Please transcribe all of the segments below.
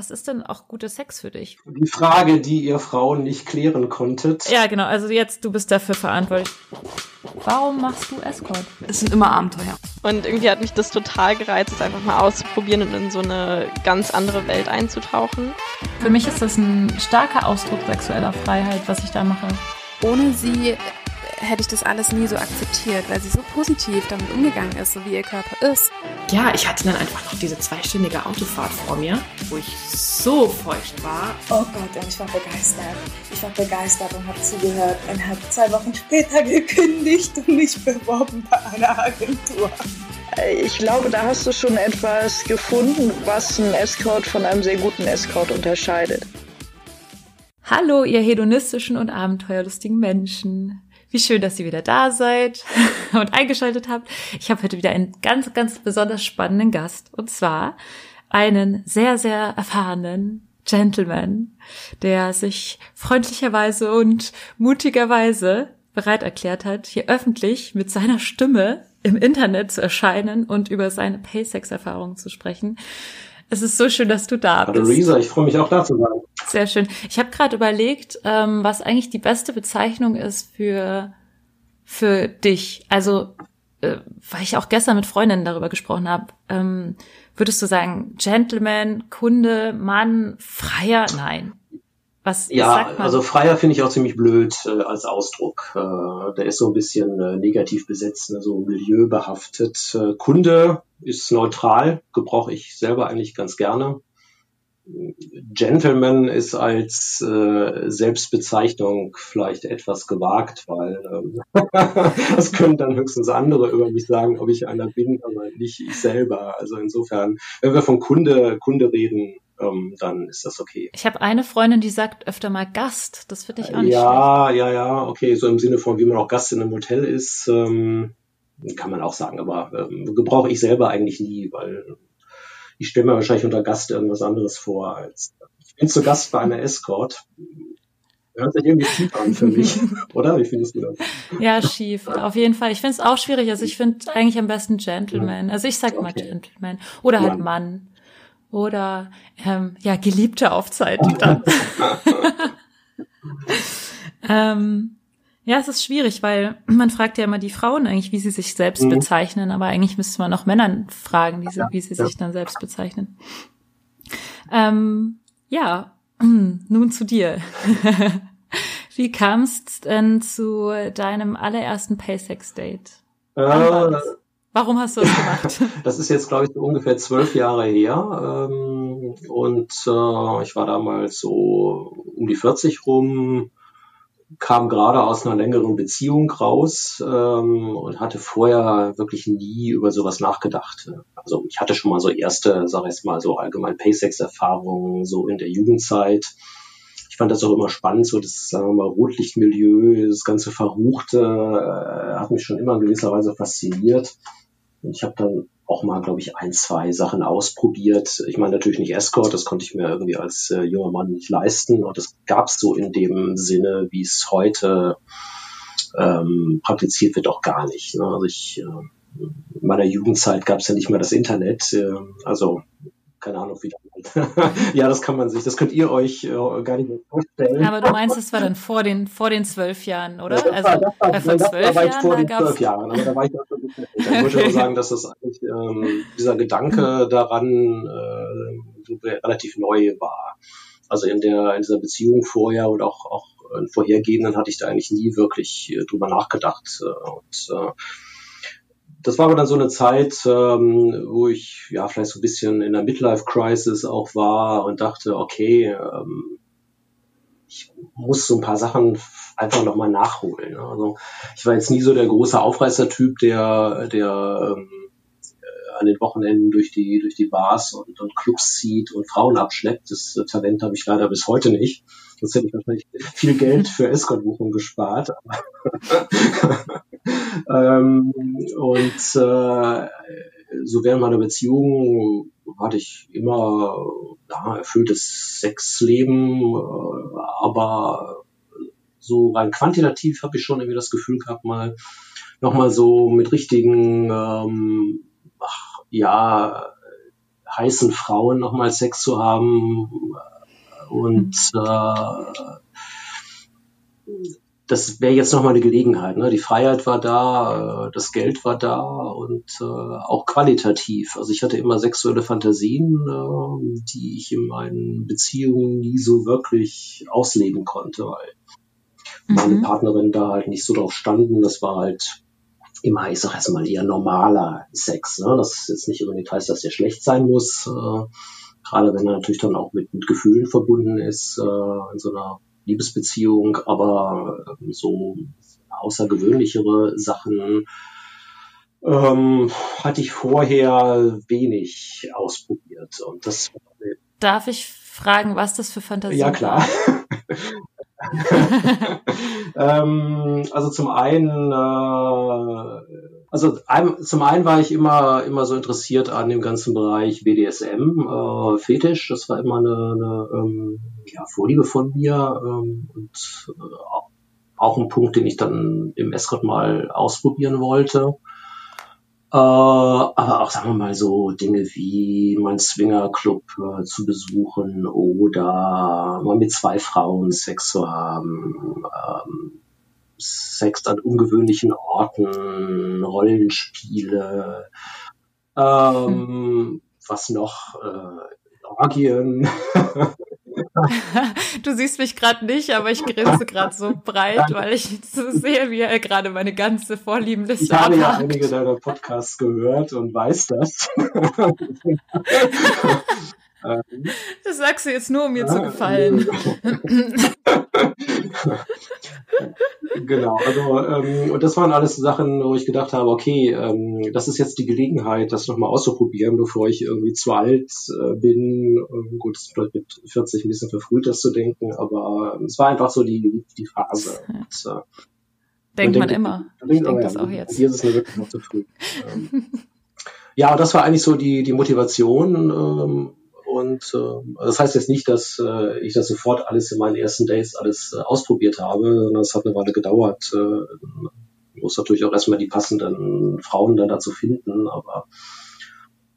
was ist denn auch guter Sex für dich? Die Frage, die ihr Frauen nicht klären konntet. Ja, genau. Also jetzt, du bist dafür verantwortlich. Warum machst du Escort? Es sind immer Abenteuer. Und irgendwie hat mich das total gereizt, es einfach mal auszuprobieren und in so eine ganz andere Welt einzutauchen. Für mich ist das ein starker Ausdruck sexueller Freiheit, was ich da mache. Ohne sie hätte ich das alles nie so akzeptiert, weil sie so positiv damit umgegangen ist, so wie ihr Körper ist. Ja, ich hatte dann einfach noch diese zweistündige Autofahrt vor mir, wo ich so feucht war. Oh Gott, und ich war begeistert. Ich war begeistert und habe zugehört und habe zwei Wochen später gekündigt und mich beworben bei einer Agentur. Ich glaube, da hast du schon etwas gefunden, was einen Escort von einem sehr guten Escort unterscheidet. Hallo, ihr hedonistischen und abenteuerlustigen Menschen. Wie schön, dass ihr wieder da seid und eingeschaltet habt. Ich habe heute wieder einen ganz, ganz besonders spannenden Gast. Und zwar einen sehr, sehr erfahrenen Gentleman, der sich freundlicherweise und mutigerweise bereit erklärt hat, hier öffentlich mit seiner Stimme im Internet zu erscheinen und über seine Paysex-Erfahrungen zu sprechen. Es ist so schön, dass du da bist. Hallo Lisa, ich freue mich auch da zu sein. Sehr schön. Ich habe gerade überlegt, ähm, was eigentlich die beste Bezeichnung ist für für dich. Also, äh, weil ich auch gestern mit Freundinnen darüber gesprochen habe. Ähm, würdest du sagen, Gentleman, Kunde, Mann, Freier? Nein. Was ja, sagt man? also Freier finde ich auch ziemlich blöd äh, als Ausdruck. Äh, der ist so ein bisschen äh, negativ besetzt, ne, so milieubehaftet. Äh, Kunde ist neutral, gebrauche ich selber eigentlich ganz gerne. Gentleman ist als äh, Selbstbezeichnung vielleicht etwas gewagt, weil ähm, das können dann höchstens andere über mich sagen, ob ich einer bin, aber nicht ich selber. Also insofern, wenn wir von Kunde, Kunde reden, ähm, dann ist das okay. Ich habe eine Freundin, die sagt öfter mal Gast. Das finde ich auch nicht Ja, schlecht. ja, ja, okay. So im Sinne von, wie man auch Gast in einem Hotel ist, ähm, kann man auch sagen. Aber ähm, gebrauche ich selber eigentlich nie, weil ich stelle mir wahrscheinlich unter Gast irgendwas anderes vor als ich bin zu Gast bei einer Escort. Hört sich irgendwie schief an für mich, oder? Wie findest du das? Ja, schief, auf jeden Fall. Ich finde es auch schwierig. Also ich finde eigentlich am besten Gentleman. Also ich sag okay. mal Gentleman. Oder halt Mann. Oder ähm, ja, Geliebte auf Zeit dann. ähm, ja, es ist schwierig, weil man fragt ja immer die Frauen eigentlich, wie sie sich selbst mhm. bezeichnen, aber eigentlich müsste man auch Männern fragen, wie sie, wie sie sich dann selbst bezeichnen. Ähm, ja, nun zu dir. wie kam es denn zu deinem allerersten Paysex-Date? Äh, Warum hast du das gemacht? das ist jetzt, glaube ich, so ungefähr zwölf Jahre her. Ähm, und äh, ich war damals so um die 40 rum, kam gerade aus einer längeren Beziehung raus ähm, und hatte vorher wirklich nie über sowas nachgedacht. Also ich hatte schon mal so erste, sag ich mal, so allgemein Paysex-Erfahrungen so in der Jugendzeit. Ich fand das auch immer spannend, so das, sagen wir mal, Rotlichtmilieu, das ganze Verruchte, äh, hat mich schon immer in gewisser Weise fasziniert. Ich habe dann auch mal, glaube ich, ein, zwei Sachen ausprobiert. Ich meine natürlich nicht Escort, das konnte ich mir irgendwie als äh, junger Mann nicht leisten. Und das gab es so in dem Sinne, wie es heute ähm, praktiziert wird, auch gar nicht. Ne? Also ich äh, in meiner Jugendzeit gab es ja nicht mehr das Internet. Äh, also keine Ahnung, wie ja, das kann man sich, das könnt ihr euch äh, gar nicht mehr vorstellen. Aber du meinst, das war dann vor den vor den zwölf Jahren, oder? Ja, das also war, das war, das zwölf war Jahren, vor den zwölf Jahren, aber da war ich schon ein bisschen älter. Ich würde sagen, dass das eigentlich ähm, dieser Gedanke daran äh, relativ neu war. Also in der in dieser Beziehung vorher und auch auch in vorhergehenden hatte ich da eigentlich nie wirklich äh, drüber nachgedacht. Äh, und äh, das war aber dann so eine Zeit, ähm, wo ich ja vielleicht so ein bisschen in der Midlife-Crisis auch war und dachte, okay, ähm, ich muss so ein paar Sachen einfach nochmal nachholen. Also ich war jetzt nie so der große Aufreißer-Typ, der, der ähm, an den Wochenenden durch die, durch die Bars und, und Clubs zieht und Frauen abschleppt. Das äh, Talent habe ich leider bis heute nicht. Sonst hätte ich wahrscheinlich viel Geld für Escort-Buchungen gespart. ähm, und äh, so während meiner Beziehung hatte ich immer ja, erfülltes Sexleben, äh, aber so rein quantitativ habe ich schon irgendwie das Gefühl gehabt, mal nochmal so mit richtigen ähm, ach, ja, heißen Frauen nochmal Sex zu haben. Und äh, das wäre jetzt nochmal eine Gelegenheit. Ne? Die Freiheit war da, äh, das Geld war da und äh, auch qualitativ. Also ich hatte immer sexuelle Fantasien, äh, die ich in meinen Beziehungen nie so wirklich ausleben konnte, weil mhm. meine Partnerin da halt nicht so drauf standen. Das war halt immer, ich sag erst mal, eher normaler Sex. Ne? Das jetzt nicht unbedingt heißt, dass der schlecht sein muss. Äh, gerade wenn er natürlich dann auch mit, mit Gefühlen verbunden ist, äh, in so einer Liebesbeziehung, aber ähm, so außergewöhnlichere Sachen ähm, hatte ich vorher wenig ausprobiert. Und das Darf ich fragen, was das für Fantasien Ja, klar. ähm, also zum einen äh, also zum einen war ich immer immer so interessiert an dem ganzen Bereich BDSM, äh, Fetisch. Das war immer eine, eine ähm, ja, Vorliebe von mir ähm, und äh, auch ein Punkt, den ich dann im Escort mal ausprobieren wollte. Äh, aber auch, sagen wir mal, so Dinge wie mein Swingerclub äh, zu besuchen oder mal mit zwei Frauen Sex zu haben. Ähm, Sex an ungewöhnlichen Orten, Rollenspiele, ähm, hm. was noch, äh, Orgien. du siehst mich gerade nicht, aber ich grinse gerade so breit, weil ich so sehe, wie er gerade meine ganze Vorliebenliste Ich habe ja einige deiner Podcasts gehört und weiß das. das sagst du jetzt nur, um mir zu gefallen. genau, also ähm, und das waren alles Sachen, wo ich gedacht habe, okay, ähm, das ist jetzt die Gelegenheit, das nochmal auszuprobieren, bevor ich irgendwie zu alt äh, bin. Ähm, gut, es ist vielleicht mit 40 ein bisschen verfrüht, das zu denken, aber es war einfach so die, die Phase. Und, äh, denkt man, denkt, immer. Ich denke das auch jetzt. Hier ist es nur wirklich noch zu früh. ähm, ja, das war eigentlich so die, die Motivation. Ähm, und äh, das heißt jetzt nicht, dass äh, ich das sofort alles in meinen ersten Days alles äh, ausprobiert habe, sondern es hat eine Weile gedauert. Äh, muss natürlich auch erstmal die passenden Frauen dann dazu finden, aber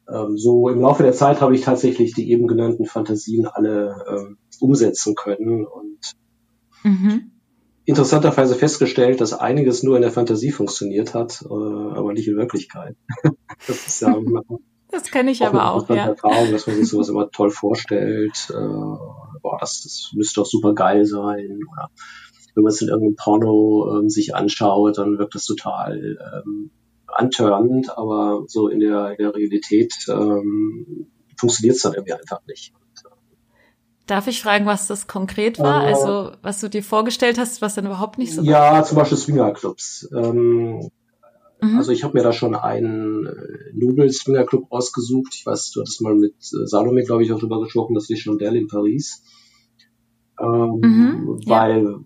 ähm, so im Laufe der Zeit habe ich tatsächlich die eben genannten Fantasien alle ähm, umsetzen können und mhm. interessanterweise festgestellt, dass einiges nur in der Fantasie funktioniert hat, äh, aber nicht in Wirklichkeit. das ist ja das kenne ich aber auch, ja. Erfahrung, dass man sich sowas immer toll vorstellt. Äh, boah, das, das müsste doch super geil sein. Oder wenn man es in irgendeinem Porno ähm, sich anschaut, dann wirkt das total ähm, antörnend, aber so in der, in der Realität ähm, funktioniert es dann irgendwie einfach nicht. Und, äh, Darf ich fragen, was das konkret war? Äh, also, was du dir vorgestellt hast, was dann überhaupt nicht so ja, war? Ja, zum Beispiel Swingerclubs. Ähm, Mhm. Also ich habe mir da schon einen äh, Nobel Swinger Club ausgesucht. Ich weiß, du hattest mal mit äh, Salome, glaube ich, auch drüber gesprochen, das ist Chandelle in Paris. Ähm, mhm, weil, ja.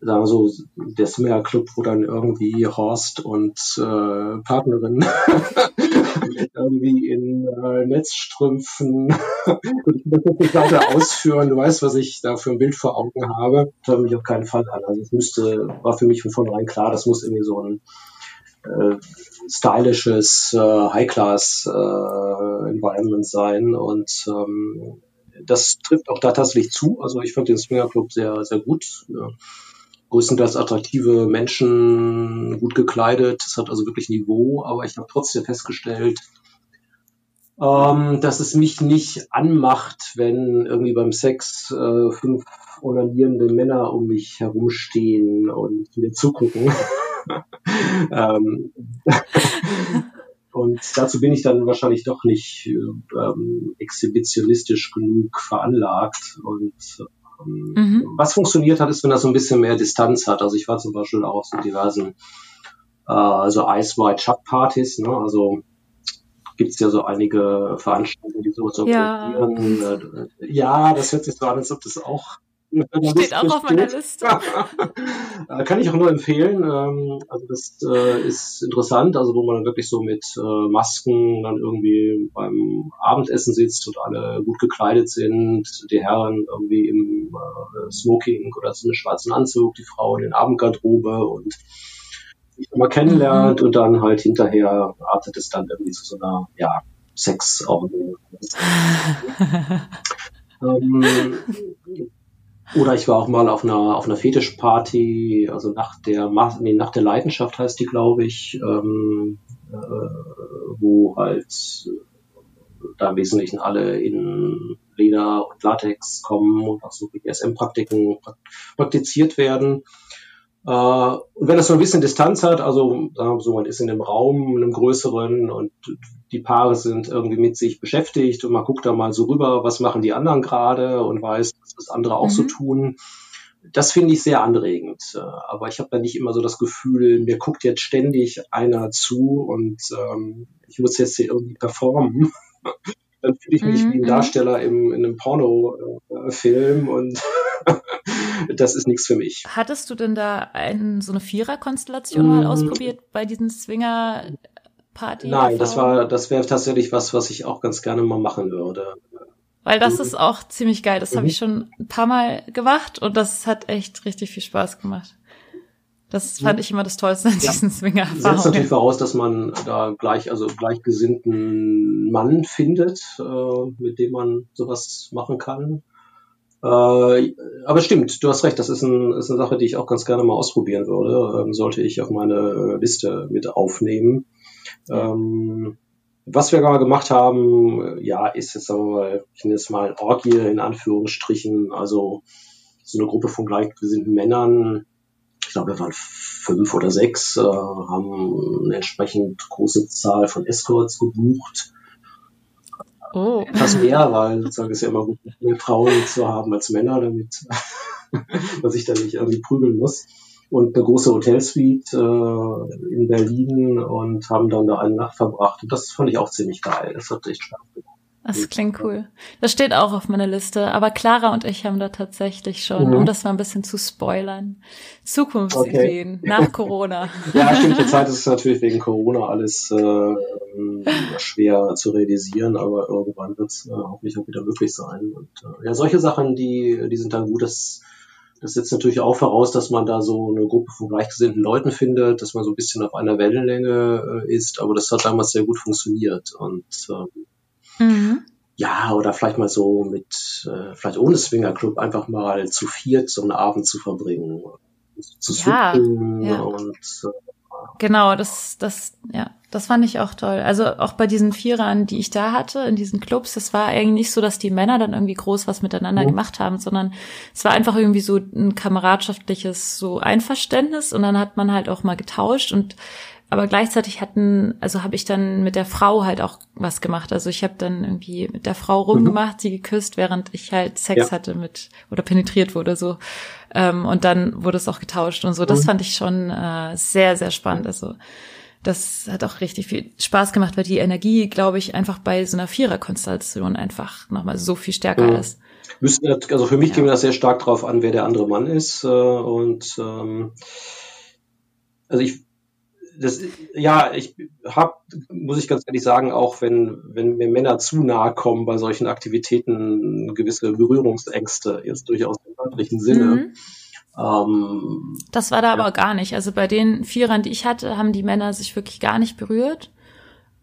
sagen so, der Swinger Club, wo dann irgendwie Horst und äh, Partnerin irgendwie in äh, Netzstrümpfen, ich muss das nicht weiter ausführen, du weißt, was ich da für ein Bild vor Augen habe, das hat mich auf keinen Fall an. Also es müsste, war für mich von vornherein klar, das muss irgendwie so ein äh, stylisches äh, High-Class-Environment äh, sein und ähm, das trifft auch da tatsächlich zu. Also ich fand den Swinger Club sehr, sehr gut. Ja. Größtenteils attraktive Menschen, gut gekleidet. Es hat also wirklich Niveau, aber ich habe trotzdem festgestellt, ähm, dass es mich nicht anmacht, wenn irgendwie beim Sex äh, fünf onanierende Männer um mich herumstehen und mir zugucken. ähm, und dazu bin ich dann wahrscheinlich doch nicht ähm, exhibitionistisch genug veranlagt. Und ähm, mhm. was funktioniert hat, ist, wenn das so ein bisschen mehr Distanz hat. Also ich war zum Beispiel auch auf so diversen äh, also Ice White Chuck Partys, ne? Also gibt's ja so einige Veranstaltungen, die sowas organisieren. Ja. Äh, ja, das hört sich so an, als ob das auch Steht auch auf meiner Liste. Äh, kann ich auch nur empfehlen. Ähm, also das äh, ist interessant, also wo man dann wirklich so mit äh, Masken dann irgendwie beim Abendessen sitzt und alle gut gekleidet sind. Die Herren irgendwie im Smoking oder so einem schwarzen Anzug, die Frau in den Abendgarderobe und sich mal kennenlernt mhm. und dann halt hinterher artet es dann irgendwie zu so einer, ja, Sex auch. ähm, oder ich war auch mal auf einer auf einer Fetischparty, also nach der nee, nach der Leidenschaft heißt die, glaube ich, ähm, äh, wo halt äh, da im Wesentlichen alle in Leder und Latex kommen und auch so BDSM-Praktiken praktiziert werden. Äh, und wenn das so ein bisschen Distanz hat, also sagen wir so, man ist in einem Raum, in einem größeren und die Paare sind irgendwie mit sich beschäftigt und man guckt da mal so rüber, was machen die anderen gerade und weiß, was andere auch mhm. so tun. Das finde ich sehr anregend. Äh, aber ich habe da nicht immer so das Gefühl, mir guckt jetzt ständig einer zu und ähm, ich muss jetzt hier irgendwie performen. Dann fühle ich mich mhm. wie ein mhm. Darsteller im, in einem Pornofilm und das ist nichts für mich. Hattest du denn da ein, so eine Vierer-Konstellation mal mm. ausprobiert bei diesen Swinger? Party Nein, das war, das wäre tatsächlich was, was ich auch ganz gerne mal machen würde. Weil das ist auch ziemlich geil. Das mhm. habe ich schon ein paar Mal gemacht und das hat echt richtig viel Spaß gemacht. Das fand ich immer das Tollste an diesen ja. Swinger-Erfahrungen. Setzt natürlich voraus, dass man da gleich, also gleichgesinnten Mann findet, äh, mit dem man sowas machen kann. Äh, aber stimmt, du hast recht, das ist, ein, ist eine Sache, die ich auch ganz gerne mal ausprobieren würde. Ähm, sollte ich auf meine Liste mit aufnehmen. Ähm, was wir gerade gemacht haben, ja, ist jetzt, sagen wir mal, ich nenne es mal Orgie in Anführungsstrichen, also so eine Gruppe von gleichgesinnten Männern, ich glaube, wir waren fünf oder sechs, äh, haben eine entsprechend große Zahl von Escorts gebucht Oh. Etwas mehr, weil sozusagen ist ja immer gut, mehr Frauen zu haben als Männer, damit man sich da nicht irgendwie prügeln muss. Und eine große Hotelsuite äh, in Berlin und haben dann da eine Nacht verbracht. Und das fand ich auch ziemlich geil. Das hat echt Spaß gemacht. Das klingt cool. Das steht auch auf meiner Liste. Aber Clara und ich haben da tatsächlich schon, mhm. um das mal ein bisschen zu spoilern, Zukunftsideen okay. nach Corona. ja, stimmt. Zurzeit ist es natürlich wegen Corona alles äh, schwer zu realisieren, aber irgendwann wird es äh, hoffentlich auch wieder möglich sein. Und äh, ja, solche Sachen, die, die sind dann gut. Das, das setzt natürlich auch voraus, dass man da so eine Gruppe von gleichgesinnten Leuten findet, dass man so ein bisschen auf einer Wellenlänge äh, ist. Aber das hat damals sehr gut funktioniert. Und äh, Mhm. Ja, oder vielleicht mal so mit, äh, vielleicht ohne Swingerclub einfach mal zu viert so einen Abend zu verbringen. Zu ja, ja. und äh, Genau, das, das, ja, das fand ich auch toll. Also auch bei diesen Vierern, die ich da hatte, in diesen Clubs, das war eigentlich nicht so, dass die Männer dann irgendwie groß was miteinander mhm. gemacht haben, sondern es war einfach irgendwie so ein kameradschaftliches so Einverständnis und dann hat man halt auch mal getauscht und aber gleichzeitig hatten, also habe ich dann mit der Frau halt auch was gemacht. Also ich habe dann irgendwie mit der Frau rumgemacht, mhm. sie geküsst, während ich halt Sex ja. hatte mit oder penetriert wurde so. Ähm, und dann wurde es auch getauscht und so. Das mhm. fand ich schon äh, sehr, sehr spannend. Also das hat auch richtig viel Spaß gemacht, weil die Energie, glaube ich, einfach bei so einer Viererkonstellation einfach nochmal so viel stärker mhm. ist. Müsste, also für mich ja. käme das sehr stark drauf an, wer der andere Mann ist. Äh, und ähm, also ich das, ja, ich habe, muss ich ganz ehrlich sagen, auch wenn, wenn mir Männer zu nahe kommen bei solchen Aktivitäten, gewisse Berührungsängste, jetzt durchaus im örtlichen Sinne. Mhm. Ähm, das war da aber gar nicht. Also bei den Vierern, die ich hatte, haben die Männer sich wirklich gar nicht berührt.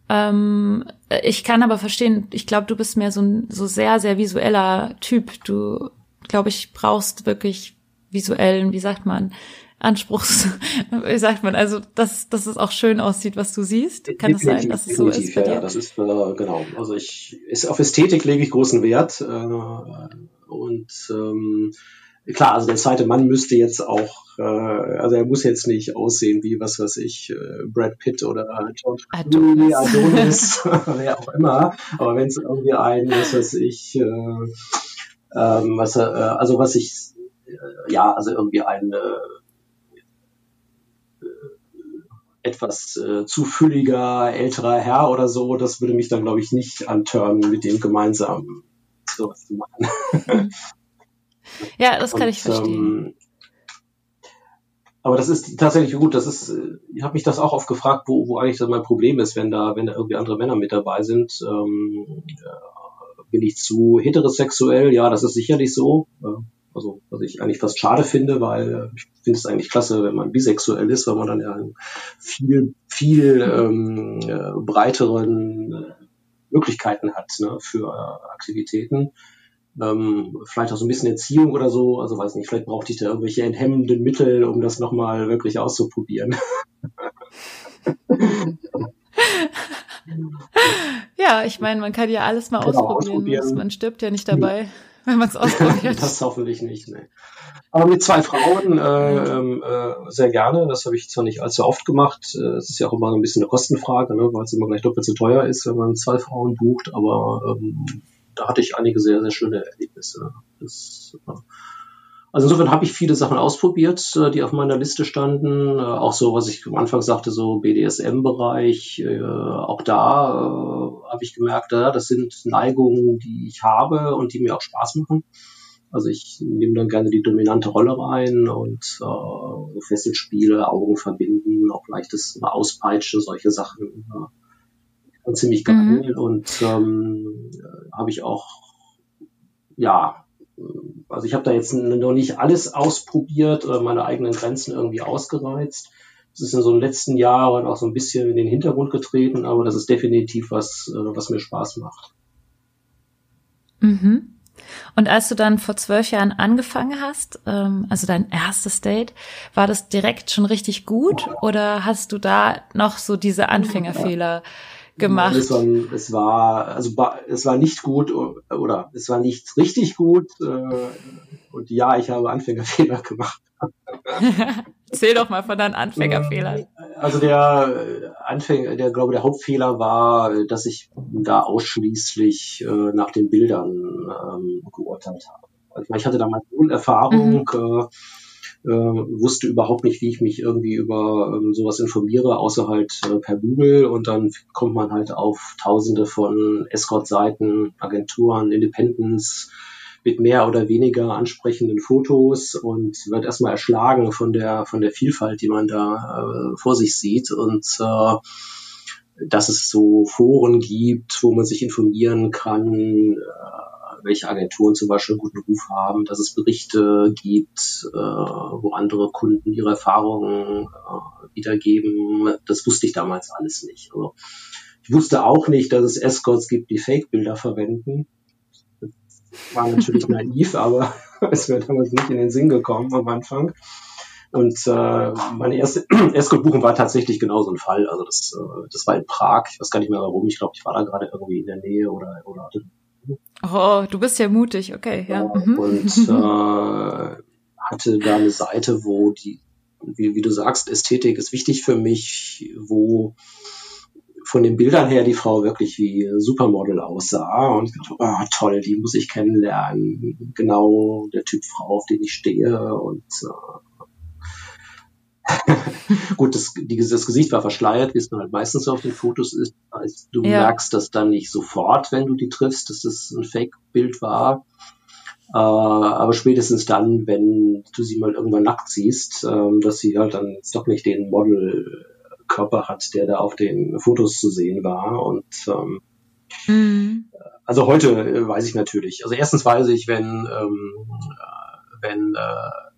Ähm, ich kann aber verstehen, ich glaube, du bist mehr so ein so sehr, sehr visueller Typ. Du, glaube ich, brauchst wirklich visuellen, wie sagt man, Anspruchs, wie sagt man, also dass, dass es auch schön aussieht, was du siehst. Kann es das sein, dass es so ist bei dir? Ja, das ist äh, genau. Also ich ist, auf Ästhetik lege ich großen Wert äh, und ähm, klar, also der zweite Mann müsste jetzt auch, äh, also er muss jetzt nicht aussehen wie was weiß ich, äh, Brad Pitt oder George Adonis, Adonis wer auch immer. Aber wenn es irgendwie ein, was weiß ich, äh, ähm, was, äh, also was ich, äh, ja, also irgendwie ein äh, etwas äh, zu fülliger älterer Herr oder so, das würde mich dann, glaube ich, nicht antören, mit dem gemeinsam sowas zu machen. ja, das kann Und, ich verstehen. Ähm, aber das ist tatsächlich gut. Das ist, äh, ich habe mich das auch oft gefragt, wo, wo eigentlich das mein Problem ist, wenn da, wenn da irgendwie andere Männer mit dabei sind. Ähm, äh, bin ich zu heterosexuell? Ja, das ist sicherlich so. Äh, also, was ich eigentlich fast schade finde, weil äh, ich finde es eigentlich klasse, wenn man bisexuell ist, weil man dann ja einen viel, viel ähm, äh, breiteren Möglichkeiten hat ne, für äh, Aktivitäten. Ähm, vielleicht auch so ein bisschen Erziehung oder so. Also weiß nicht, vielleicht brauchte ich da irgendwelche enthemmenden Mittel, um das nochmal wirklich auszuprobieren. ja, ich meine, man kann ja alles mal genau, ausprobieren. ausprobieren. Man stirbt ja nicht dabei, wenn man es ausprobiert. das hoffentlich nicht. Ne. Aber mit zwei Frauen äh, ähm, äh, sehr gerne. Das habe ich zwar nicht allzu oft gemacht. Äh, es ist ja auch immer ein bisschen eine Kostenfrage, ne, weil es immer gleich doppelt so teuer ist, wenn man zwei Frauen bucht. Aber ähm, da hatte ich einige sehr, sehr schöne Erlebnisse. Das, äh, also insofern habe ich viele Sachen ausprobiert, äh, die auf meiner Liste standen. Äh, auch so, was ich am Anfang sagte, so BDSM-Bereich. Äh, auch da habe ich gemerkt, das sind Neigungen, die ich habe und die mir auch Spaß machen. Also ich nehme dann gerne die dominante Rolle rein und äh, Fesselspiele, Augen verbinden, auch leichtes Auspeitschen, solche Sachen. Äh, ziemlich geil. Mhm. Und ähm, habe ich auch, ja, also ich habe da jetzt noch nicht alles ausprobiert oder meine eigenen Grenzen irgendwie ausgereizt. Das ist in so den letzten Jahren auch so ein bisschen in den Hintergrund getreten, aber das ist definitiv was, äh, was mir Spaß macht. Mhm. Und als du dann vor zwölf Jahren angefangen hast, ähm, also dein erstes Date, war das direkt schon richtig gut oder hast du da noch so diese Anfängerfehler gemacht? Es war, es war, also es war nicht gut oder es war nicht richtig gut äh, und ja, ich habe Anfängerfehler gemacht. Erzähl doch mal von deinen Anfängerfehlern. Also der Anfänger, der glaube der Hauptfehler war, dass ich da ausschließlich äh, nach den Bildern ähm, geurteilt habe. Also ich hatte da mal Erfahrung, mhm. äh, äh, wusste überhaupt nicht, wie ich mich irgendwie über ähm, sowas informiere, außer halt äh, per Google. Und dann kommt man halt auf tausende von Escort-Seiten, Agenturen, Independents, mit mehr oder weniger ansprechenden Fotos und wird erstmal erschlagen von der, von der Vielfalt, die man da äh, vor sich sieht. Und äh, dass es so Foren gibt, wo man sich informieren kann, äh, welche Agenturen zum Beispiel einen guten Ruf haben, dass es Berichte gibt, äh, wo andere Kunden ihre Erfahrungen äh, wiedergeben. Das wusste ich damals alles nicht. Also ich wusste auch nicht, dass es Escorts gibt, die Fake-Bilder verwenden war natürlich naiv, aber es wäre damals nicht in den Sinn gekommen am Anfang. Und äh, meine erste Escort-Buchung war tatsächlich genau so ein Fall. Also das, äh, das war in Prag. Ich weiß gar nicht mehr warum. Ich glaube, ich war da gerade irgendwie in der Nähe oder oder. Oh, du bist ja mutig. Okay, ja. Mhm. Und äh, hatte da eine Seite, wo die, wie, wie du sagst, Ästhetik ist wichtig für mich, wo von den Bildern her die Frau wirklich wie Supermodel aussah und ich dachte, oh, toll, die muss ich kennenlernen. Genau der Typ Frau, auf den ich stehe und äh, Gut, das, die, das Gesicht war verschleiert, wie es dann halt meistens auf den Fotos ist. Also du ja. merkst das dann nicht sofort, wenn du die triffst, dass das ein Fake-Bild war. Äh, aber spätestens dann, wenn du sie mal irgendwann nackt siehst, äh, dass sie halt dann jetzt doch nicht den Model Körper hat, der da auf den Fotos zu sehen war. Und ähm, mhm. also heute äh, weiß ich natürlich. Also erstens weiß ich, wenn ähm, äh, wenn äh,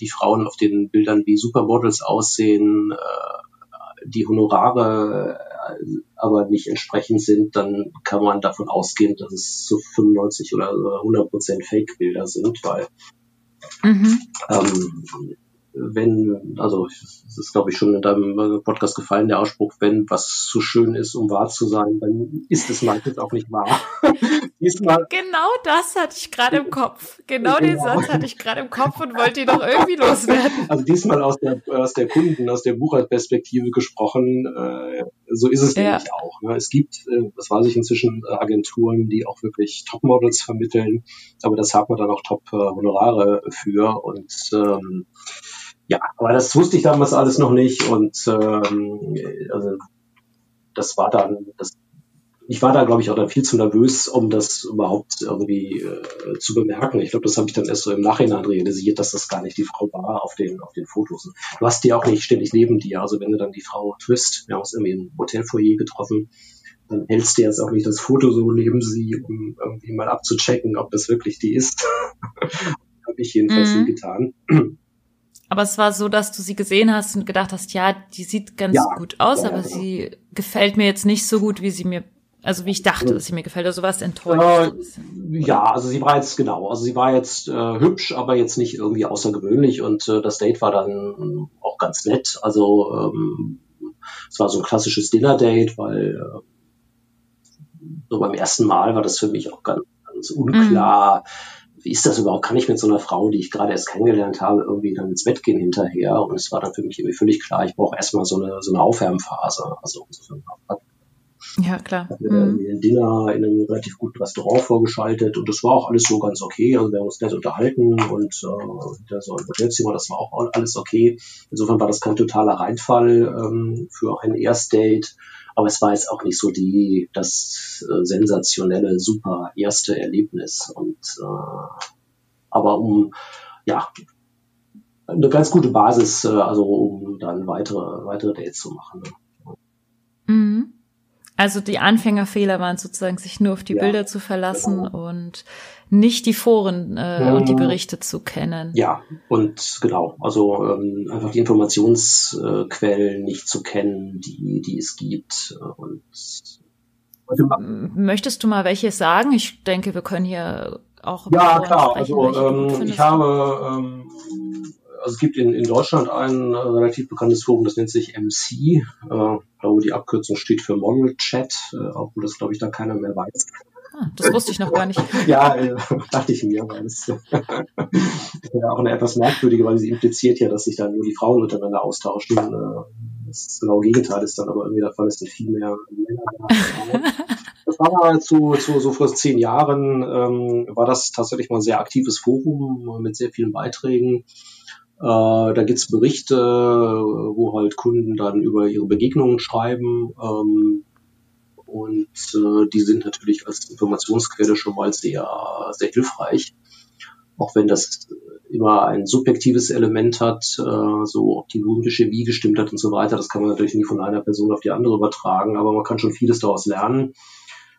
die Frauen auf den Bildern wie Supermodels aussehen, äh, die Honorare äh, aber nicht entsprechend sind, dann kann man davon ausgehen, dass es zu 95 oder 100 Prozent Fake-Bilder sind, weil mhm. ähm, wenn, also es ist glaube ich schon in deinem Podcast gefallen, der Ausspruch, wenn was zu schön ist, um wahr zu sein, dann ist es meistens auch nicht wahr. Diesmal, genau das hatte ich gerade im Kopf. Genau, genau, den Satz hatte ich gerade im Kopf und wollte ihn doch irgendwie loswerden. Also diesmal aus der, aus der Kunden, aus der Buchhaltperspektive gesprochen, äh, so ist es ja. nämlich auch. Ne? Es gibt, äh, das weiß ich inzwischen, Agenturen, die auch wirklich Topmodels vermitteln, aber das hat man dann auch Top-Honorare für und ähm, ja, aber das wusste ich damals alles noch nicht und ähm, also das war dann, das, ich war da, glaube ich, auch dann viel zu nervös, um das überhaupt irgendwie äh, zu bemerken. Ich glaube, das habe ich dann erst so im Nachhinein realisiert, dass das gar nicht die Frau war auf den, auf den Fotos. Du hast die auch nicht ständig neben dir. Also wenn du dann die Frau triffst, wir haben uns irgendwie im Hotelfoyer getroffen, dann hältst du jetzt auch nicht das Foto so neben sie, um irgendwie mal abzuchecken, ob das wirklich die ist. habe ich jedenfalls mhm. nie getan. Aber es war so, dass du sie gesehen hast und gedacht hast, ja, die sieht ganz ja, gut aus, ja, aber genau. sie gefällt mir jetzt nicht so gut, wie sie mir Also wie ich dachte, dass sie mir gefällt. Also was enttäuscht. Äh, ja, also sie war jetzt genau. Also sie war jetzt äh, hübsch, aber jetzt nicht irgendwie außergewöhnlich. Und äh, das Date war dann auch ganz nett. Also ähm, es war so ein klassisches Dinner-Date, weil äh, so beim ersten Mal war das für mich auch ganz, ganz unklar. Mhm. Wie ist das überhaupt? Kann ich mit so einer Frau, die ich gerade erst kennengelernt habe, irgendwie dann ins Bett gehen hinterher? Und es war dann für mich irgendwie völlig klar, ich brauche erstmal so eine, so eine Aufwärmphase. Also insofern hat ja, klar. Hat mir mhm. ein Dinner in einem relativ guten Restaurant vorgeschaltet und das war auch alles so ganz okay. Also wir haben uns nett unterhalten und äh, so ein Hotelzimmer, das war auch alles okay. Insofern war das kein totaler Reinfall ähm, für ein Erstdate. Aber es war jetzt auch nicht so die, das äh, sensationelle, super erste Erlebnis. Und äh, aber um ja eine ganz gute Basis, äh, also um dann weitere, weitere Dates zu machen. Ne? Also die Anfängerfehler waren sozusagen, sich nur auf die ja, Bilder zu verlassen genau. und nicht die Foren äh, und die Berichte zu kennen. Ja, und genau, also ähm, einfach die Informationsquellen nicht zu kennen, die, die es gibt. Und Möchtest du mal welche sagen? Ich denke, wir können hier auch. Ja, klar. Sprechen, also ähm, ich habe ähm, also es gibt in, in Deutschland ein äh, relativ bekanntes Forum, das nennt sich MC. Äh, glaube, die Abkürzung steht für Model Chat, äh, obwohl das, glaube ich, da keiner mehr weiß. Ah, das wusste ich noch gar nicht. ja, äh, dachte ich mir, weil es ja auch eine etwas merkwürdige, weil sie impliziert ja, dass sich da nur die Frauen miteinander austauschen. Äh, das genaue Gegenteil ist dann aber irgendwie der Fall, es sind viel mehr Männer da. Das war mal zu, zu so vor zehn Jahren, ähm, war das tatsächlich mal ein sehr aktives Forum mit sehr vielen Beiträgen. Äh, da gibt's Berichte, wo halt Kunden dann über ihre Begegnungen schreiben. Ähm, und äh, die sind natürlich als Informationsquelle schon mal sehr, sehr hilfreich. Auch wenn das immer ein subjektives Element hat, äh, so ob die berühmte wie gestimmt hat und so weiter, das kann man natürlich nie von einer Person auf die andere übertragen, aber man kann schon vieles daraus lernen.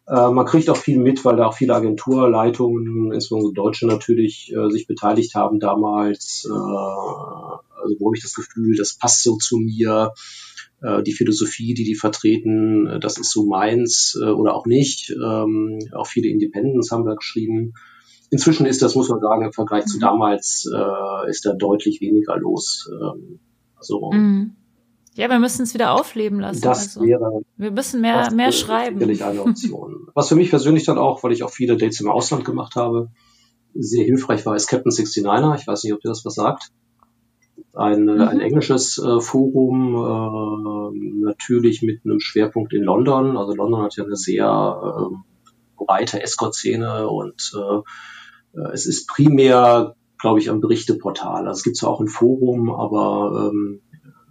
Äh, man kriegt auch viel mit, weil da auch viele Agenturleitungen, insbesondere Deutsche natürlich, äh, sich beteiligt haben damals. Äh, also wo habe ich das Gefühl, das passt so zu mir. Äh, die Philosophie, die die vertreten, äh, das ist so meins äh, oder auch nicht. Ähm, auch viele Independents haben da geschrieben. Inzwischen ist das, muss man sagen, im Vergleich zu mhm. damals, äh, ist da deutlich weniger los. Ähm, also mhm. Ja, wir müssen es wieder aufleben lassen. Das also, wäre. Wir müssen mehr, mehr schreiben. Sicherlich eine Option. Was für mich persönlich dann auch, weil ich auch viele Dates im Ausland gemacht habe, sehr hilfreich war, ist Captain 69er. Ich weiß nicht, ob dir das was sagt. Ein, äh, mhm. ein englisches äh, Forum, äh, natürlich mit einem Schwerpunkt in London. Also London hat ja eine sehr äh, breite Escort-Szene und äh, äh, es ist primär, glaube ich, ein Berichteportal. Also es gibt zwar auch ein Forum, aber ähm,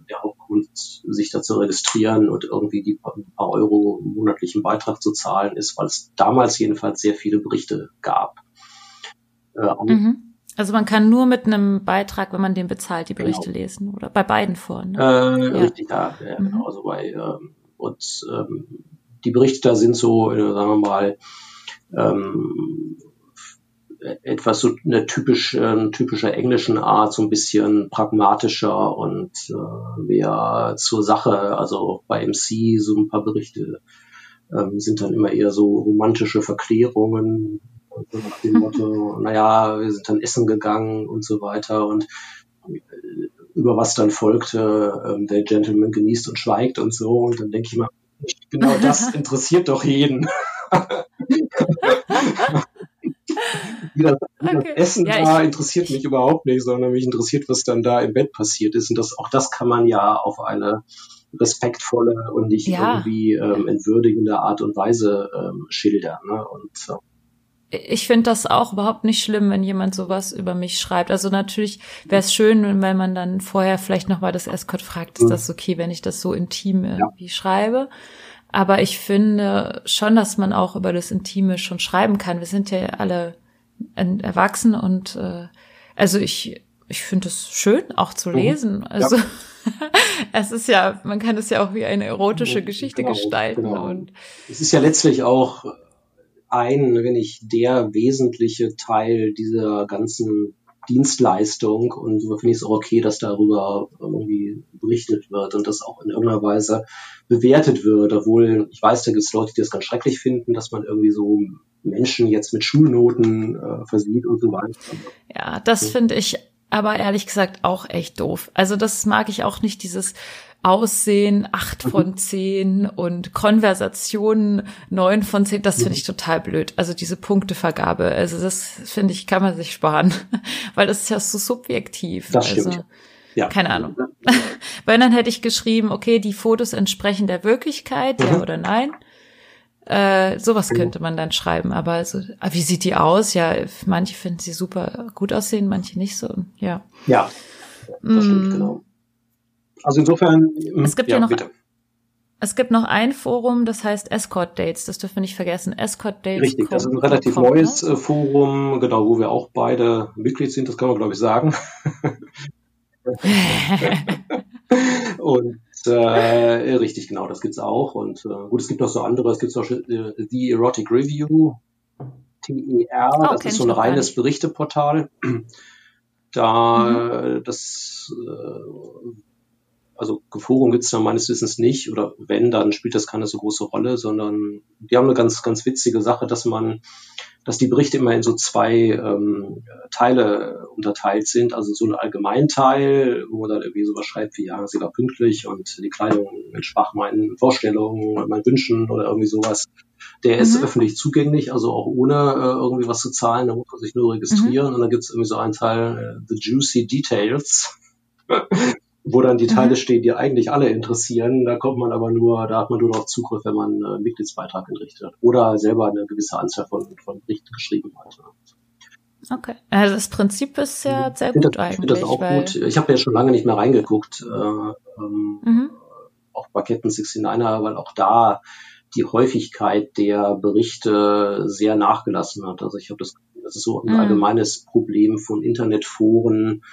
der Hauptgrund, sich da zu registrieren und irgendwie die paar Euro monatlichen Beitrag zu zahlen, ist, weil es damals jedenfalls sehr viele Berichte gab. Äh, mhm. Also man kann nur mit einem Beitrag, wenn man den bezahlt, die Berichte genau. lesen oder bei beiden Foren. Ne? Äh, ja. Richtig, ja, ja mhm. genau. Also bei ähm, und ähm, die Berichte da sind so, äh, sagen wir mal, ähm, etwas so eine typisch, äh, typische englischen Art, so ein bisschen pragmatischer und äh, mehr zur Sache. Also bei MC so ein paar Berichte ähm, sind dann immer eher so romantische Verklärungen so nach dem Motto, naja, wir sind dann essen gegangen und so weiter und äh, über was dann folgte, ähm, der Gentleman genießt und schweigt und so und dann denke ich mal, genau das interessiert doch jeden. Wie das, okay. Essen ja, war, interessiert mich überhaupt nicht, sondern mich interessiert, was dann da im Bett passiert ist. Und das, auch das kann man ja auf eine respektvolle und nicht ja. irgendwie ähm, entwürdigende Art und Weise ähm, schildern. Ne? Und äh, ich finde das auch überhaupt nicht schlimm, wenn jemand sowas über mich schreibt. Also natürlich wäre es schön, wenn man dann vorher vielleicht nochmal das Escort fragt, ist mhm. das okay, wenn ich das so intim irgendwie ja. schreibe. Aber ich finde schon, dass man auch über das Intime schon schreiben kann. Wir sind ja alle erwachsen und äh, also ich, ich finde es schön, auch zu mhm. lesen. Also ja. es ist ja, man kann es ja auch wie eine erotische Geschichte genau, gestalten. Genau. Und es ist ja letztlich auch ein, wenn nicht der wesentliche Teil dieser ganzen Dienstleistung und so finde ich es auch okay, dass darüber irgendwie berichtet wird und das auch in irgendeiner Weise bewertet wird, obwohl ich weiß, da gibt es Leute, die das ganz schrecklich finden, dass man irgendwie so Menschen jetzt mit Schulnoten äh, versieht und so weiter. Ja, das ja. finde ich aber ehrlich gesagt auch echt doof. Also das mag ich auch nicht, dieses Aussehen acht mhm. von zehn und Konversationen neun von zehn. Das finde ich total blöd. Also diese Punktevergabe. Also das finde ich, kann man sich sparen, weil das ist ja so subjektiv. Das also, stimmt. Ja. Keine Ahnung. Weil dann hätte ich geschrieben, okay, die Fotos entsprechen der Wirklichkeit, ja mhm. oder nein. Äh, sowas könnte man dann schreiben. Aber also, wie sieht die aus? Ja, manche finden sie super gut aussehen, manche nicht so. Ja. Ja, das stimmt, mm. genau. Also insofern. Mm, es gibt ja, noch. Bitte. Es gibt noch ein Forum, das heißt Escort Dates. Das dürfen wir nicht vergessen. Escort Dates. Richtig, das ist ein relativ com, neues ne? Äh, Forum, genau, wo wir auch beide Mitglied sind. Das kann man, glaube ich, sagen. und äh, richtig, genau, das gibt's auch. Und äh, gut, es gibt noch so andere, es gibt zum Beispiel äh, The Erotic Review, TER, oh, das ist so ein reines Berichteportal. Da, mhm. das, äh, also Forum gibt's da meines Wissens nicht, oder wenn, dann spielt das keine so große Rolle, sondern die haben eine ganz, ganz witzige Sache, dass man dass die Berichte immer in so zwei ähm, Teile unterteilt sind. Also so ein Allgemeinteil, wo man dann irgendwie sowas schreibt wie, ja, sie war pünktlich und die Kleidung entsprach meinen Vorstellungen, meinen Wünschen oder irgendwie sowas. Der mhm. ist öffentlich zugänglich, also auch ohne äh, irgendwie was zu zahlen, da muss man sich nur registrieren. Mhm. Und dann gibt es irgendwie so einen Teil, äh, The Juicy Details wo dann die Teile mhm. stehen, die eigentlich alle interessieren. Da kommt man aber nur, da hat man nur noch Zugriff, wenn man einen Mitgliedsbeitrag entrichtet hat oder selber eine gewisse Anzahl von, von Berichten geschrieben hat. Okay, also das Prinzip ist ja sehr gut das, eigentlich. Ich finde das auch gut. Ich habe ja schon lange nicht mehr reingeguckt, äh, ähm, mhm. auch bei Captain 69er, weil auch da die Häufigkeit der Berichte sehr nachgelassen hat. Also ich habe das, das ist so ein mhm. allgemeines Problem von Internetforen,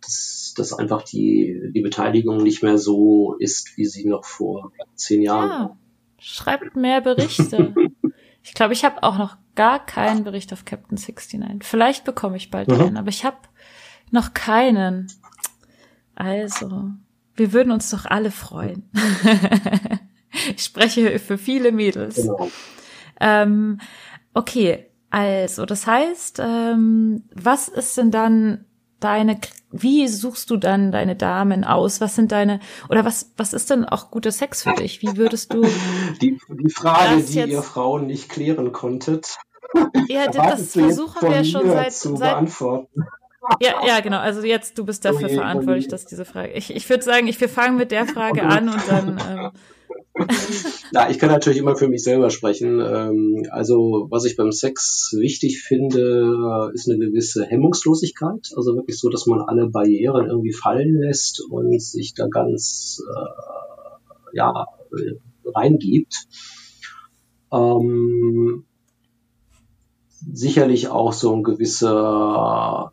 dass, dass einfach die, die Beteiligung nicht mehr so ist, wie sie noch vor zehn Jahren ja, Schreibt mehr Berichte. ich glaube, ich habe auch noch gar keinen Bericht auf Captain 69. Vielleicht bekomme ich bald mhm. einen, aber ich habe noch keinen. Also, wir würden uns doch alle freuen. ich spreche für viele Mädels. Genau. Ähm, okay, also, das heißt, ähm, was ist denn dann deine, wie suchst du dann deine Damen aus? Was sind deine, oder was, was ist denn auch guter Sex für dich? Wie würdest du? Die, die Frage, die ihr Frauen nicht klären konntet. Ja, das versuchen wir schon seit, seit, ja, ja, genau. Also jetzt, du bist dafür oh verantwortlich, dass diese Frage. Ich, ich würde sagen, ich, wir fangen mit der Frage an und dann. Ähm, ja, ich kann natürlich immer für mich selber sprechen. Ähm, also was ich beim Sex wichtig finde, ist eine gewisse Hemmungslosigkeit. Also wirklich so, dass man alle Barrieren irgendwie fallen lässt und sich da ganz äh, ja reingibt. Ähm, sicherlich auch so ein gewisser,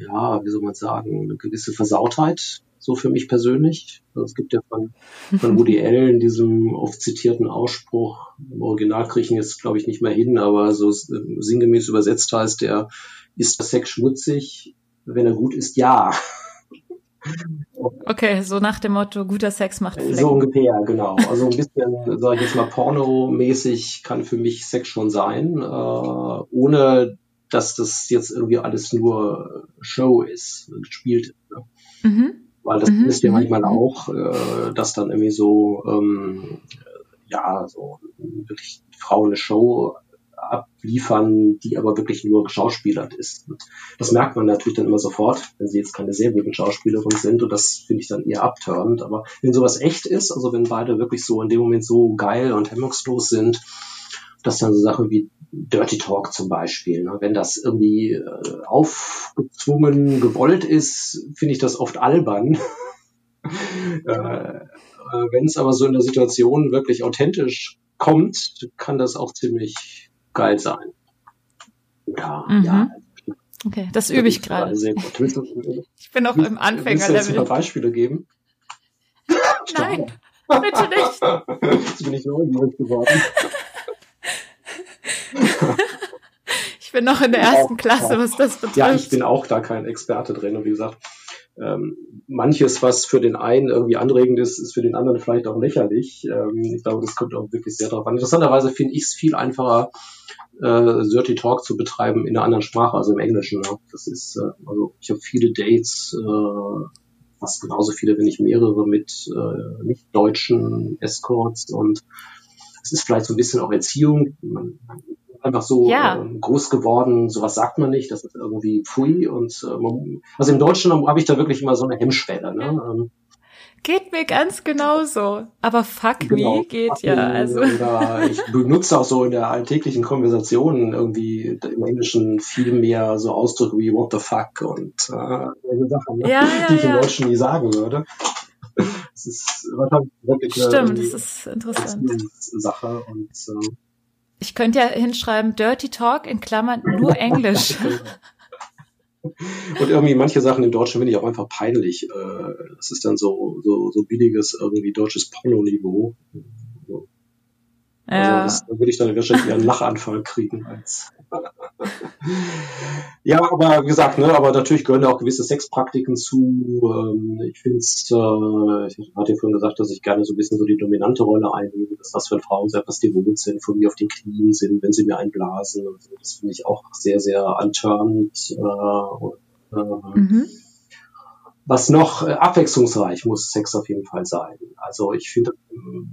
ja, wie soll man sagen, eine gewisse Versautheit so für mich persönlich. Also es gibt ja von, von Woody Allen diesen oft zitierten Ausspruch, im Original kriege ich ihn jetzt, glaube ich, nicht mehr hin, aber so sinngemäß übersetzt heißt der, ist der Sex schmutzig? Wenn er gut ist, ja. Okay, so nach dem Motto, guter Sex macht Flecken. So ungefähr, genau. Also ein bisschen, sage ich jetzt mal, pornomäßig kann für mich Sex schon sein, äh, ohne dass das jetzt irgendwie alles nur Show ist, gespielt ist. Ne? Mhm. Weil das mhm. ist ja mhm. manchmal auch, äh, dass dann irgendwie so, ähm, ja, so wirklich Frauen eine Show abliefern, die aber wirklich nur geschauspielert ist. Und das merkt man natürlich dann immer sofort, wenn sie jetzt keine sehr guten Schauspielerin sind und das finde ich dann eher abtörend. Aber wenn sowas echt ist, also wenn beide wirklich so in dem Moment so geil und hemmungslos sind, dass dann so Sachen wie Dirty Talk zum Beispiel, ne? wenn das irgendwie äh, aufgezwungen, gewollt ist, finde ich das oft albern. äh, äh, wenn es aber so in der Situation wirklich authentisch kommt, kann das auch ziemlich geil sein. Ja, mhm. ja. Okay, das übe ich gerade. Ich bin noch im Anfängerlevel. Willst du jetzt Beispiele geben? Nein, bitte nicht. Jetzt bin ich neugierig geworden. Ich Ich bin noch in der ersten Klasse, was das betrifft. Ja, ich bin auch da kein Experte drin. Und wie gesagt, ähm, manches, was für den einen irgendwie anregend ist, ist für den anderen vielleicht auch lächerlich. Ähm, ich glaube, das kommt auch wirklich sehr darauf an. Interessanterweise finde ich es viel einfacher, äh, Dirty Talk zu betreiben in einer anderen Sprache, also im Englischen. Ne? Das ist, äh, also ich habe viele Dates, äh, fast genauso viele, wenn nicht mehrere, mit äh, nicht deutschen Escorts und es ist vielleicht so ein bisschen auch Erziehung. Man, man einfach so Ja. äh, groß geworden, sowas sagt man nicht, das ist irgendwie pfui und äh, man, also im Deutschen habe ich da wirklich immer so eine Hemmschwelle, ne? Ähm, Geht mir ganz genauso. Aber fuck Genau. me geht ja. Also. Oder ich benutze auch so in der alltäglichen Konversation irgendwie im Englischen viel mehr so Ausdrücke wie what the fuck und äh, Sachen, ne? Ja, ja, die ich im ja. Deutschen nie sagen würde. Das ist wahrscheinlich wirklich eine Stimmt, irgendwie das ist interessant. Erziehungssache und äh, Ich könnte ja hinschreiben, Dirty Talk in Klammern nur Englisch. Und irgendwie manche Sachen im Deutschen finde ich auch einfach peinlich. Äh, Das ist dann so, so, so billiges irgendwie deutsches Porno-Niveau. Also Ja. das, da würde ich dann wahrscheinlich eher einen Lachanfall kriegen als. ja, aber wie gesagt, ne, aber natürlich gehören da auch gewisse Sexpraktiken zu. Ähm, ich finde es, äh, ich hatte vorhin gesagt, dass ich gerne so ein bisschen so die dominante Rolle einnehme, dass das, wenn Frauen sehr etwas devot sind, von mir auf den Knien sind, wenn sie mir einblasen. Das finde ich auch sehr, sehr antörnend. Äh, und, äh, Mhm. Was noch äh, abwechslungsreich muss Sex auf jeden Fall sein. Also ich finde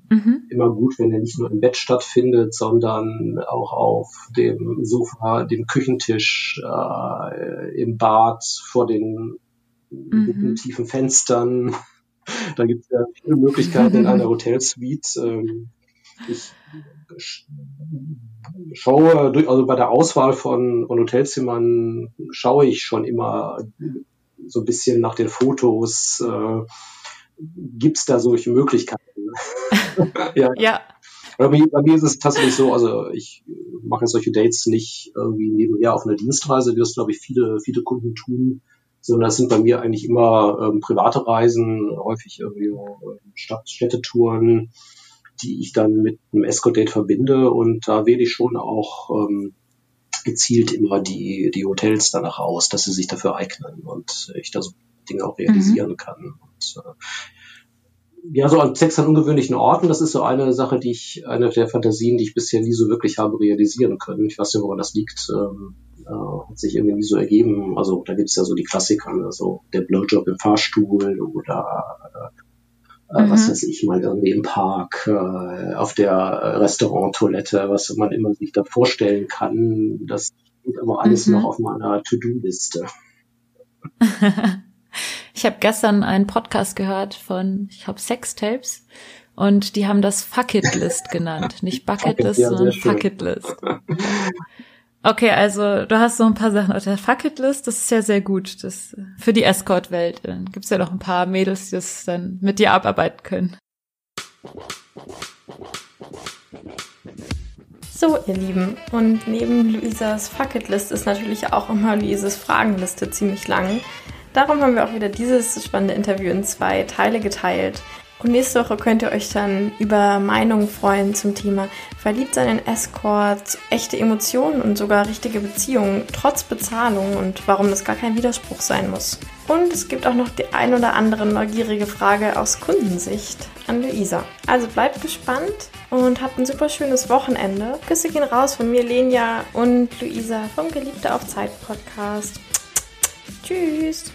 Mhm. immer gut, wenn er nicht nur im Bett stattfindet, sondern auch auf dem Sofa, dem Küchentisch, äh, im Bad, vor den Mhm. tiefen Fenstern. Da gibt es ja viele Möglichkeiten in einer Hotelsuite. Ähm, ich sch- schaue, durch, also bei der Auswahl von, von Hotelzimmern schaue ich schon immer so ein bisschen nach den Fotos. Äh, Gibt es da solche Möglichkeiten? ja, Ja. bei mir, bei mir ist es tatsächlich so, also ich mache solche Dates nicht irgendwie nebenher auf einer Dienstreise, wie das glaube ich viele, viele Kunden tun, sondern das sind bei mir eigentlich immer ähm, private Reisen, häufig irgendwie ähm, Stadt, Städtetouren, die ich dann mit einem Escort-Date verbinde und da wähle ich schon auch ähm, gezielt immer die, die Hotels danach aus, dass sie sich dafür eignen und ich da so Dinge auch realisieren kann. Und, äh, ja, so an Sex an ungewöhnlichen Orten, das ist so eine Sache, die ich, eine der Fantasien, die ich bisher nie so wirklich habe realisieren können. Ich weiß nicht, woran das liegt. Ähm, äh, hat sich irgendwie nie so ergeben. Also da gibt es ja so die Klassiker, also der Blowjob im Fahrstuhl oder äh, Mhm. was weiß ich mal irgendwie im Park, äh, auf der äh, Restauranttoilette, was man immer sich da vorstellen kann. Das steht aber alles Mhm. noch auf meiner To-Do-Liste. Ich habe gestern einen Podcast gehört von, ich glaube, Sextapes. Und die haben das Fuck It List genannt. Nicht Bucket Fuck it, List, ja, sondern schön. Okay, also du hast so ein paar Sachen auf der Fuck It List. Das ist ja sehr gut. Das für die Escort-Welt. Gibt's ja noch ein paar Mädels, die das dann mit dir abarbeiten können. So, ihr Lieben, und neben Luisas Fucketlist ist natürlich auch immer Luises Fragenliste ziemlich lang. Darum haben wir auch wieder dieses spannende Interview in zwei Teile geteilt. Und nächste Woche könnt ihr euch dann über Meinungen freuen zum Thema Verliebtsein in Escorts, echte Emotionen und sogar richtige Beziehungen trotz Bezahlung und warum das gar kein Widerspruch sein muss. Und es gibt auch noch die ein oder andere neugierige Frage aus Kundensicht an Luisa. Also bleibt gespannt und habt ein super schönes Wochenende. Küsse gehen raus von mir, Lenia und Luisa vom Geliebte auf Zeit Podcast. Tschüss.